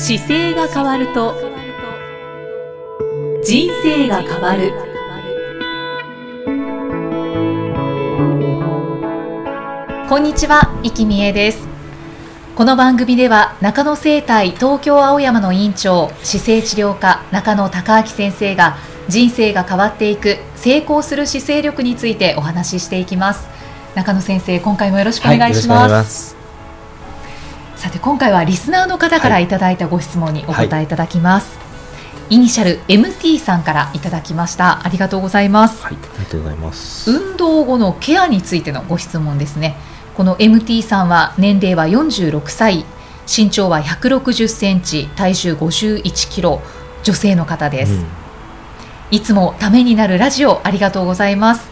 姿勢が変わると人生が変わる。こんにちは、生きみえです。この番組では中野生態東京青山の院長姿勢治療科中野孝明先生が人生が変わっていく成功する姿勢力についてお話ししていきます。中野先生今回もよろしくお願いします。はい、さて今回はリスナーの方からい。ただいたご質問にお答えいただきます、はい、イニシャル MT さんからいただきました。ありがとうございます、はい、ありがとうございます。運動後のケアについてのご質問ですね。この MT さんは年齢は46歳。身長は160センチ。体重51キロ。女性の方です、うん、いつもためになるラジオありがとうございます。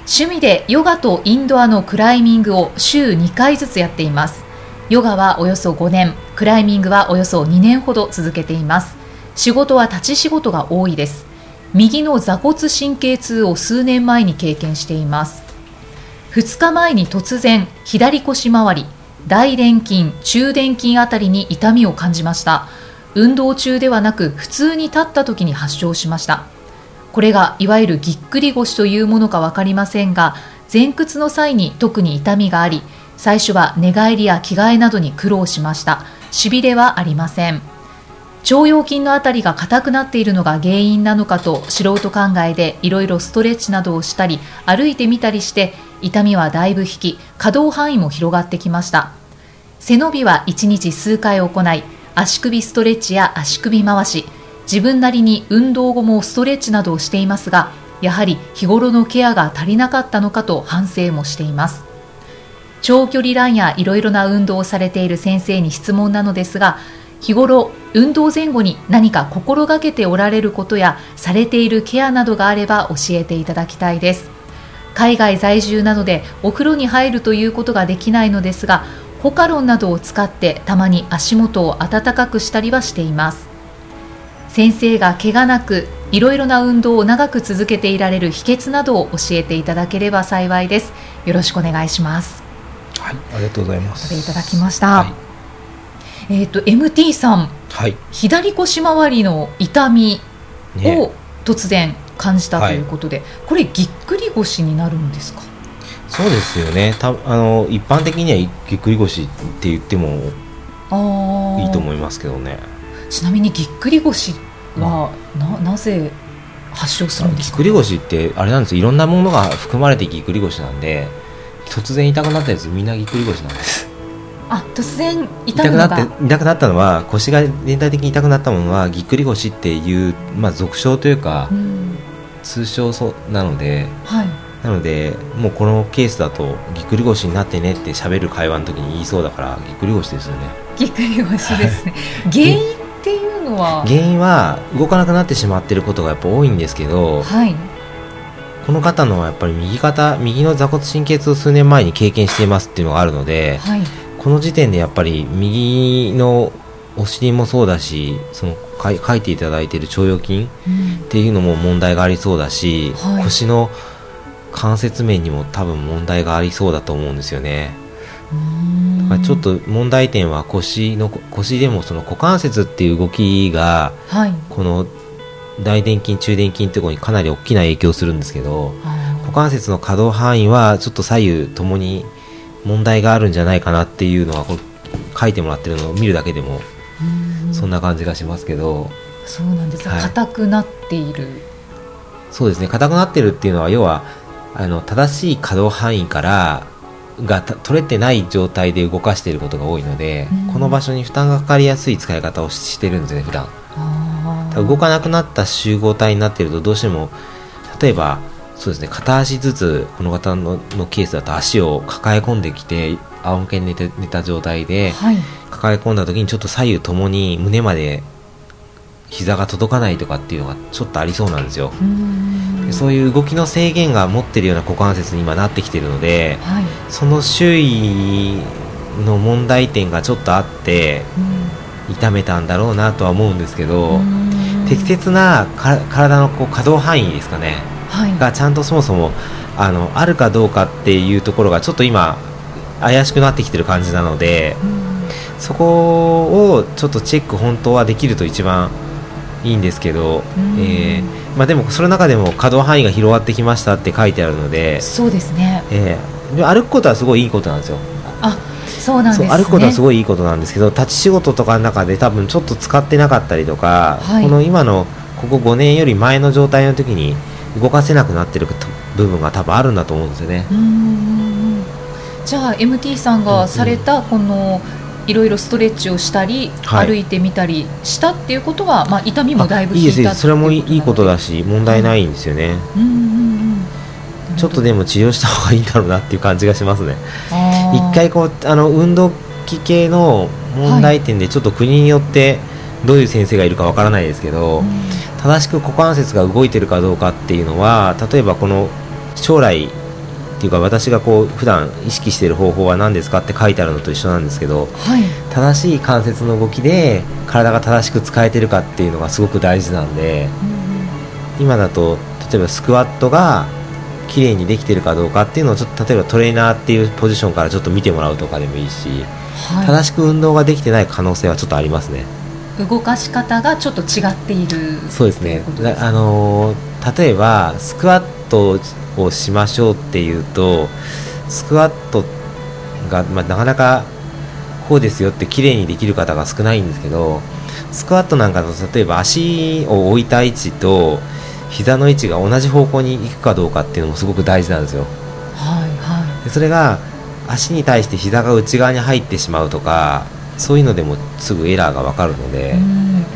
趣味でヨガとインドアのクライミングを週2回ずつやっていますヨガはおよそ5年クライミングはおよそ2年ほど続けています。仕事は立ち仕事が多いです。右の座骨神経痛を数年前に経験しています。2日前に突然左腰回り大臀筋中殿筋あたりに痛みを感じました。運動中ではなく普通に立った時に発症しました。これがいわゆるぎっくり腰というものか分かりませんが前屈の際に特に痛みがあり最初は寝返りや着替えなどに苦労しました。しびれはありません。腸腰筋のあたりが硬くなっているのが原因なのかと素人考えでいろいろストレッチなどをしたり歩いてみたりして痛みはだいぶ引き可動範囲も広がってきました。背伸びは1日数回行い足首ストレッチや足首回し自分なりに運動後もストレッチなどをしていますがやはり日頃のケアが足りなかったのかと反省もしています。長距離ランやいろいろな運動をされている先生に質問なのですが日頃運動前後に何か心がけておられることやされているケアなどがあれば教えていただきたいです。海外在住なのでお風呂に入るということができないのですがホカロンなどを使ってたまに足元を温かくしたりはしています。先生が怪我なくいろいろな運動を長く続けていられる秘訣などを教えていただければ幸いです。よろしくお願いします。はい。ありがとうございます。いただきました、はい、えっ、ー、と MT さん、はい、左腰回りの痛みを突然感じたということで、ね、これぎっくり腰になるんですか？そうですよね。たあの一般的にはぎっくり腰って言ってもいいと思いますけどね。ちなみにぎっくり腰はななぜ発症するんですか、ぎっくり腰ってあれなんですいろんなものが含まれてぎっくり腰なんで突然痛くなったやつみんなぎっくり腰なんです。あ突然痛くなって痛くなったのは腰が全体的に痛くなったものはぎっくり腰っていう、まあ、俗称というか、うん、通称そなので、はい、なのでもうこのケースだとぎっくり腰になってねって喋る会話の時に言いそうだからぎっくり腰ですよね。ぎっくり腰ですね。原因っていうのは？原因は動かなくなってしまっていることがやっぱ多いんですけど、はい、この方のはやっぱり右肩右の座骨神経痛を数年前に経験していますっていうのがあるので、はい、この時点でやっぱり右のお尻もそうだしその書いていただいている腸腰筋っていうのも問題がありそうだし、はい、腰の関節面にも多分問題がありそうだと思うんですよね。だからちょっと問題点は腰の腰でもその股関節っていう動きが、はい、この大臀筋中殿筋ってところにかなり大きな影響するんですけど股関節の可動範囲はちょっと左右ともに問題があるんじゃないかなっていうのはこ書いてもらってるのを見るだけでもそんな感じがしますけど。そうなんです。硬、はい、くなっている。そうですね。硬くなってるっていうのは要はあの正しい可動範囲からが取れてない状態で動かしていることが多いので、この場所に負担がかかりやすい使い方をしてるんですね普段動かなくなった集合体になっているとどうしても例えばそうですね片足ずつこの方ののケースだと足を抱え込んできて仰向けに寝て寝た状態で、はい、抱え込んだ時にちょっと左右ともに胸まで膝が届かないとかっていうのがちょっとありそうなんですよ。でそういう動きの制限が持ってるような股関節に今なってきてるので、はい、その周囲の問題点がちょっとあって痛めたんだろうなとは思うんですけど適切な体のこう可動範囲ですかね。がちゃんとそもそもあのあるかどうかっていうところがちょっと今怪しくなってきてる感じなので、そこをちょっとチェック本当はできると一番いいんですけど、えーまあ、でもその中でも可動範囲が広がってきましたって書いてあるのでそうですね、えー、で歩くことはすごいいいことなんですよ。あそうなんです、ね、歩くことはすごいいいことなんですけど立ち仕事とかの中で多分ちょっと使ってなかったりとか、はい、この今のここ5年より前の状態の時に動かせなくなってる部分が多分あるんだと思うんですよね。じゃあ MT さんがされたこの、いろいろストレッチをしたり、はい、歩いてみたりしたっていうことは、まあ、痛みもだいぶいいですそれもいいことだし問題ないんですよね、うんうんうん、ちょっとでも治療した方がいいんだろうなっていう感じがしますね一回こうあの運動器系の問題点でちょっと国によってどういう先生がいるかわからないですけど、はい、正しく股関節が動いてるかどうかっていうのは例えばこの将来っていうか私がこう普段意識している方法は何ですかって書いてあるのと一緒なんですけど、はい、正しい関節の動きで体が正しく使えてるかっていうのがすごく大事なんで、うん、今だと例えばスクワットが綺麗にできてるかどうかっていうのをちょっと例えばトレーナーっていうポジションからちょっと見てもらうとかでもいいし、はい、正しく運動ができてない可能性はちょっとありますね。動かし方がちょっと違っているそうですね。あの例えばスクワットをしましょうっていうとスクワットが、まあ、なかなかこうですよって綺麗にできる方が少ないんですけどスクワットなんかの例えば足を置いた位置と膝の位置が同じ方向に行くかどうかっていうのもすごく大事なんですよ。はいはい、でそれが足に対して膝が内側に入ってしまうとかそういうのでもすぐエラーが分かるので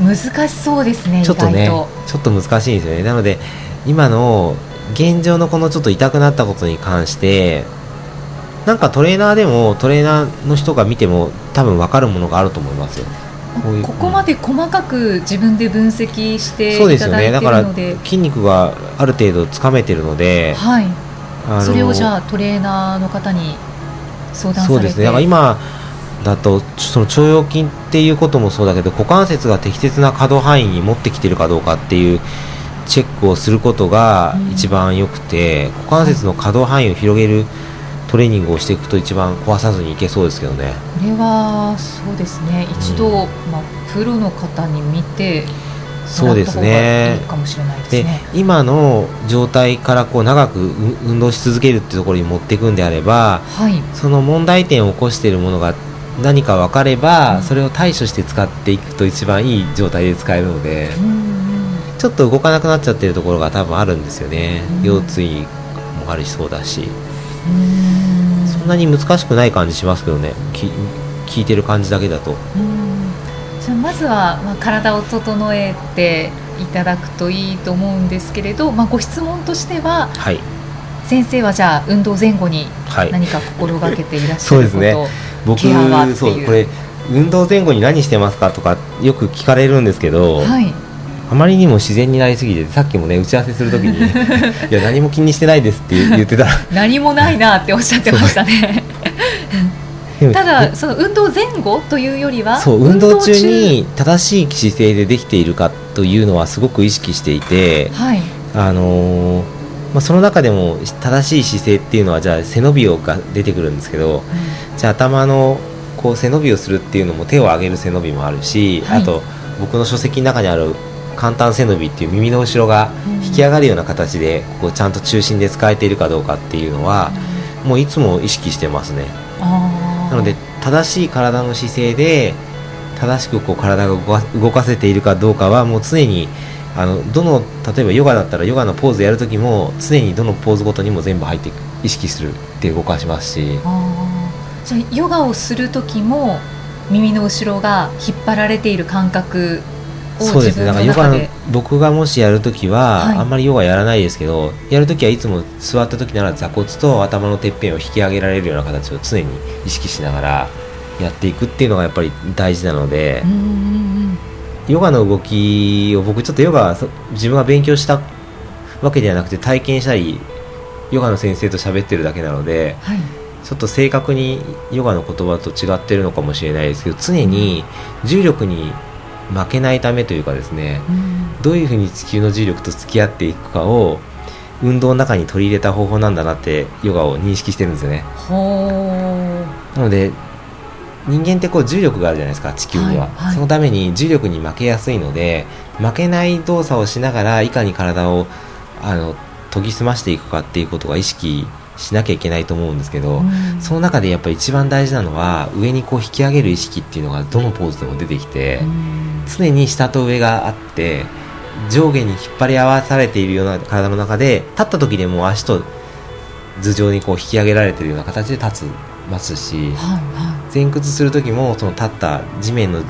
難しそうですねちょっとねちょっと難しいんですよね。なので今の現状のこのちょっと痛くなったことに関してなんかトレーナーでもトレーナーの人が見ても多分分かるものがあると思いますよこうここまで細かく自分で分析してそうですよね。だから筋肉がある程度つかめてるので、はい、それをじゃあトレーナーの方に相談そうですね。だから今だとその腸腰筋っていうこともそうだけど股関節が適切な可動範囲に持ってきてるかどうかっていうチェックをすることが一番よくて、うん、股関節の可動範囲を広げるトレーニングをしていくと一番壊さずにいけそうですけどね。これはそうですね。一度、うん、まあ、プロの方に見てそうですね。で、ね、今の状態からこう長く運動し続けるっていうところに持っていくんであれば、はい、その問題点を起こしているものが何か分かれば、うん、それを対処して使っていくと一番いい状態で使えるので。うんちょっと動かなくなっちゃってるところが多分あるんですよね、腰椎もあるしそうだし。そんなに難しくない感じしますけどね。聞いてる感じだけだと。じゃあまずは、まあ、体を整えていただくといいと思うんですけれど、まあ、ご質問としては、はい、先生はじゃあ運動前後に何か心がけていらっしゃること、はい、そうですね。僕そうこれ運動前後に何してますかとかよく聞かれるんですけど、はい、あまりにも自然になりすぎてさっきもね打ち合わせするときに いや何も気にしてないですって言ってた何もないなっておっしゃってましたね。ただその運動前後というよりはそう運動中に正しい姿勢でできているかというのはすごく意識していて、はい、あのー、まあ、その中でも正しい姿勢っていうのはじゃあ背伸びをが出てくるんですけど、うん、じゃあ頭のこう背伸びをするっていうのも手を上げる背伸びもあるし、はい、あと僕の書籍の中にある簡単背伸びっていう耳の後ろが引き上がるような形でこうちゃんと中心で使えているかどうかっていうのはもういつも意識してますね。なので正しい体の姿勢で正しくこう体が動かせているかどうかはもう常にあのどの例えばヨガだったらヨガのポーズやるときも常にどのポーズごとにも全部入っていく意識するって動かしますし。じゃあヨガをする時も耳の後ろが引っ張られている感覚そうですね。だからヨガの僕がもしやるときは、はい、あんまりヨガやらないですけどやるときはいつも座ったときなら座骨と頭のてっぺんを引き上げられるような形を常に意識しながらやっていくっていうのがやっぱり大事なのでヨガの動きを僕ちょっとヨガ自分が勉強したわけではなくて体験したりヨガの先生と喋ってるだけなので、はい、ちょっと正確にヨガの言葉と違ってるのかもしれないですけど常に重力に負けないためというかですね、うん、どういうふうに地球の重力と付き合っていくかを運動の中に取り入れた方法なんだなってヨガを認識してるんですよね。なので人間ってこう重力があるじゃないですか地球には、はいはい。そのために重力に負けやすいので負けない動作をしながらいかに体をあの研ぎ澄ましていくかっていうことが意識しなきゃいけないと思うんですけど、うん。その中でやっぱり一番大事なのは上にこう引き上げる意識っていうのがどのポーズでも出てきて、うん常に下と上があって上下に引っ張り合わされているような体の中で立った時でも足と頭上にこう引き上げられているような形で立つますしはい。は前屈する時もその立った地面の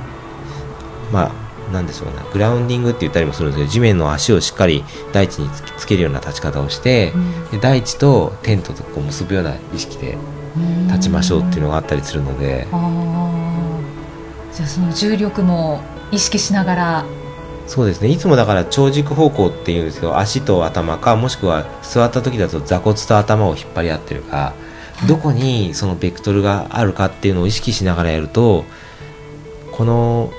まあなんでしょうねグラウンディングって言ったりもするんですけど地面の足をしっかり大地につつけるような立ち方をして、うん。で大地とテントとこう結ぶような意識でい立ちましょうっていうのがあったりするので、じゃあその重力も意識しながら。そうですね。いつもだから長軸方向っていうんですけど足と頭かもしくは座った時だと座骨と頭を引っ張り合ってるか。どこにそのベクトルがあるかっていうのを意識しながらやるとこの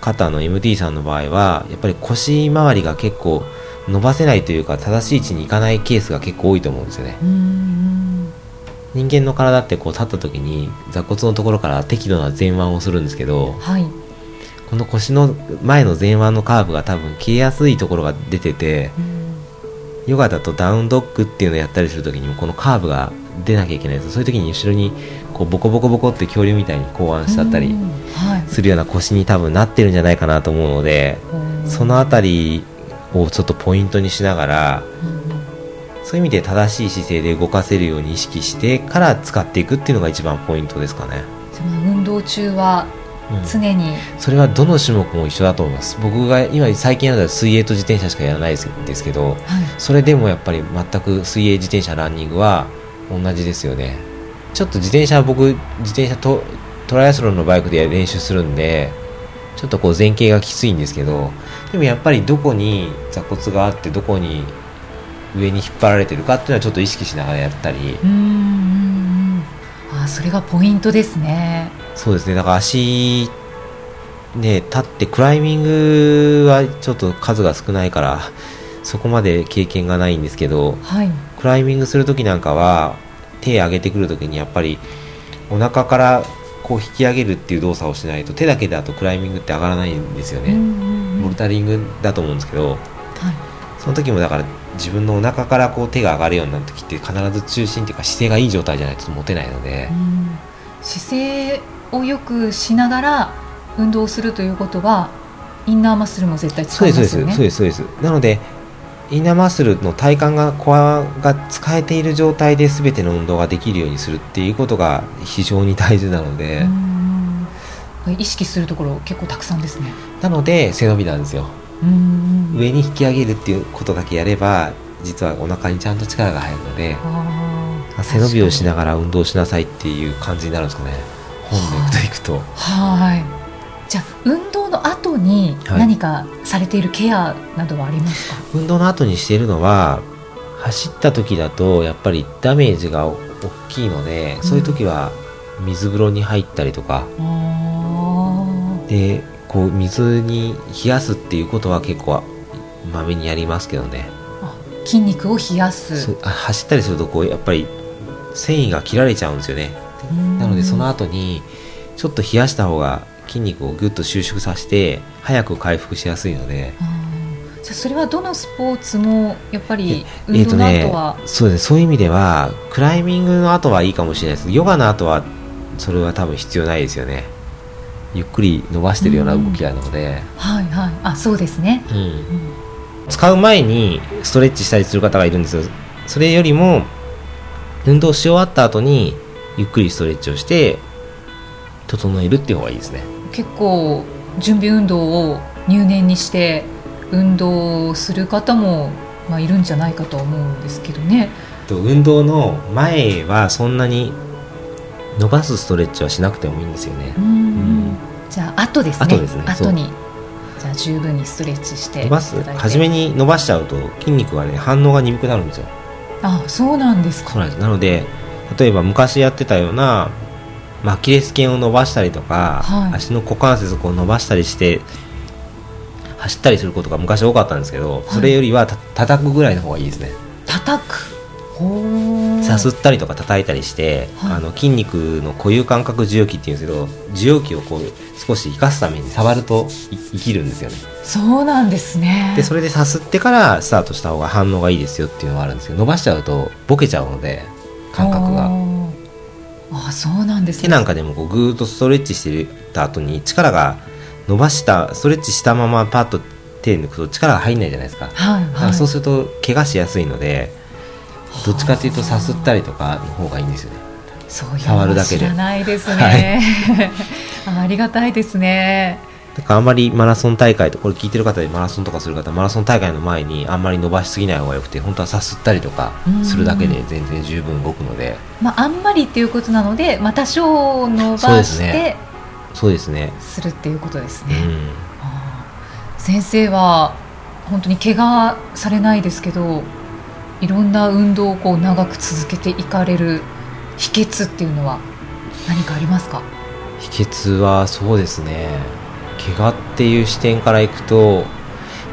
方の MD さんの場合はやっぱり腰周りが結構伸ばせないというか正しい位置に行かないケースが結構多いと思うんですよね。うん。人間の体ってこう立った時に座骨のところから適度な前腕をするんですけどはいこの腰の前の前腕のカーブが多分消えやすいところが出ててうんヨガだとダウンドッグっていうのをやったりするときにもこのカーブが出なきゃいけないんですそういう時に後ろにこうボコボコボコって恐竜みたいに考案しちゃったりするような腰に多分なってるんじゃないかなと思うのでそのあたりをちょっとポイントにしながらうんそういう意味で正しい姿勢で動かせるように意識してから使っていくっていうのが一番ポイントですかね、その運動中はうん。常に、それはどの種目も一緒だと思います。僕が今最近やるのは水泳と自転車しかやらないですけどはい。それでもやっぱり全く水泳自転車ランニングは同じですよね。ちょっと自転車は僕自転車とトライアスロンのバイクで練習するんでちょっとこう前傾がきついんですけどでもやっぱりどこに座骨があってどこに上に引っ張られてるかっていうのはちょっと意識しながらやったり。うんうんうん。あーそれがポイントですねそうですね。だから足ね立ってクライミングはちょっと数が少ないからそこまで経験がないんですけどはい。クライミングするときなんかは手上げてくるときにやっぱりお腹からこう引き上げるっていう動作をしないと手だけだとクライミングって上がらないんですよね、ボルタリングだと思うんですけどはい。その時もだから自分のお腹からこう手が上がるようになる時って必ず中心っていうか姿勢がいい状態じゃないと持てないので。うん。姿勢をよくしながら運動するということはインナーマッスルも絶対使いますよね。そうですそうですなのでインナーマッスルの体幹がコアが使えている状態で全ての運動ができるようにするっていうことが非常に大事なので、意識するところ結構たくさんですね。なので背伸びなんですよ。上に引き上げるっていうことだけやれば実はお腹にちゃんと力が入るので背伸びをしなが確ら運動しなさいっていう感じになるんですかね。本くと。はい。じゃあ運動の後にはい。何かされているケアなどはありますか、運動の後にしているのは走った時だとやっぱりダメージが大きいので、そういう時は水風呂に入ったりとか。あでこう水に冷やすっていうことは結構まめにやりますけどね。筋肉を冷やす。走ったりするとこうやっぱり繊維が切られちゃうんですよね。なのでその後にちょっと冷やした方が筋肉をぐっと収縮させて早く回復しやすいので。じゃあそれはどのスポーツもやっぱりえ運動のーとね後は、そうです。そういう意味ではクライミングの後はいいかもしれないです。ヨガの後はそれは多分必要ないですよね。ゆっくり伸ばしてるような動きなので、はいはい。あそうですね、うん。うん。使う前にストレッチしたりする方がいるんですよ。それよりも運動し終わった後にゆっくりストレッチをして整えるっていう方がいいですね。結構準備運動を入念にして運動をする方も、まあ、いるんじゃないかと思うんですけどね。と運動の前はそんなに伸ばすストレッチはしなくてもいいんですよね。うんじゃあ後ですね。後ですね。後に。じゃあ十分にストレッチして伸ばす？初めに伸ばしちゃうと筋肉がね反応が鈍くなるんですよ。あそうなんですか。そうなんです。なので例えば昔やってたようなまあアキレス腱を伸ばしたりとか、はい。足の股関節をこう伸ばしたりして走ったりすることが昔多かったんですけど、それよりはた叩くぐらいの方がいいですね。叩く？さすったりとか叩いたりして、はい。あの筋肉の固有感覚受容器っていうんですけど受容器をこう少し生かすために触るとい生きるんですよね。そうなんですね。でそれでさすってからスタートした方が反応がいいですよっていうのがあるんですけど伸ばしちゃうとボケちゃうので感覚があそうなんです手なんかでもこうぐーっとストレッチしてた後に力が伸ばしたストレッチしたままパッと手抜くと力が入んないじゃないですか。はいだからそうすると怪我しやすいのでどっちかというとさすったりとかの方がいいんですよね。そういう触るだけで。知らないですね、あありがたいですねだからあんまりマラソン大会とこれ聞いてる方でマラソンとかする方マラソン大会の前にあんまり伸ばしすぎない方がよくて本当はさすったりとかするだけで全然十分動くので。まああんまりっていうことなので、まあ、多少伸ばしてね。そうですね。するっていうことですね、うん。あー。先生は本当に怪我されないですけどいろんな運動をこう長く続けていかれる秘訣っていうのは何かありますか？秘訣はそうですね怪我っていう視点からいくと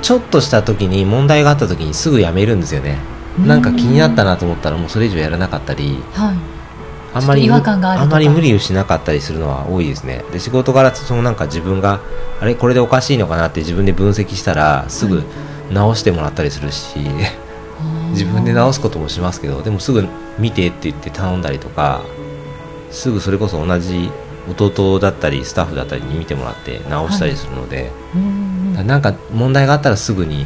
ちょっとした時に問題があった時にすぐやめるんですよね。なんか気になったなと思ったらもうそれ以上やらなかったりはい。あんまりあんまり無理をしなかったりするのは多いですね。で仕事柄そのなんか自分があれこれでおかしいのかなって自分で分析したらすぐ直してもらったりするし、自分で直すこともしますけどでもすぐ見てって言って頼んだりとかすぐそれこそ同じ弟だったりスタッフだったりに見てもらって直したりするので、うんなんか問題があったらすぐに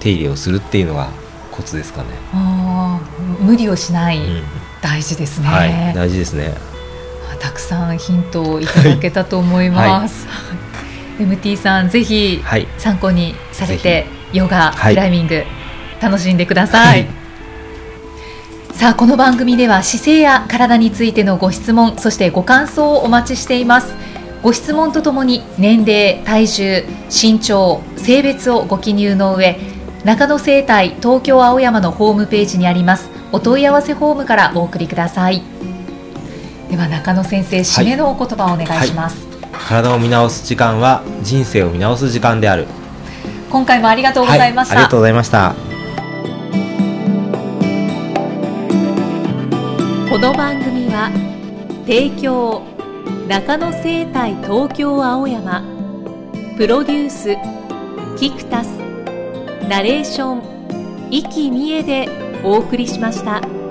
手入れをするっていうのがコツですかね、あー無理をしない、うん。大事ですね、はい。大事ですね。たくさんヒントをいただけたと思います、はい。MT さんぜひはい。参考にされぜてヨガ、はい。クライミング楽しんでください、はいさあこの番組では姿勢や体についてのご質問そしてご感想をお待ちしています。ご質問とともに年齢体重身長性別をご記入の上中野生態東京青山のホームページにありますお問い合わせフォームからお送りください。では中野先生締めのお言葉をお願いします、体を見直す時間は人生を見直す時間である。今回もありがとうございました、はい、ありがとうございましたこの番組は提供中野生態東京青山プロデュースキクタスナレーション生きみえでお送りしました。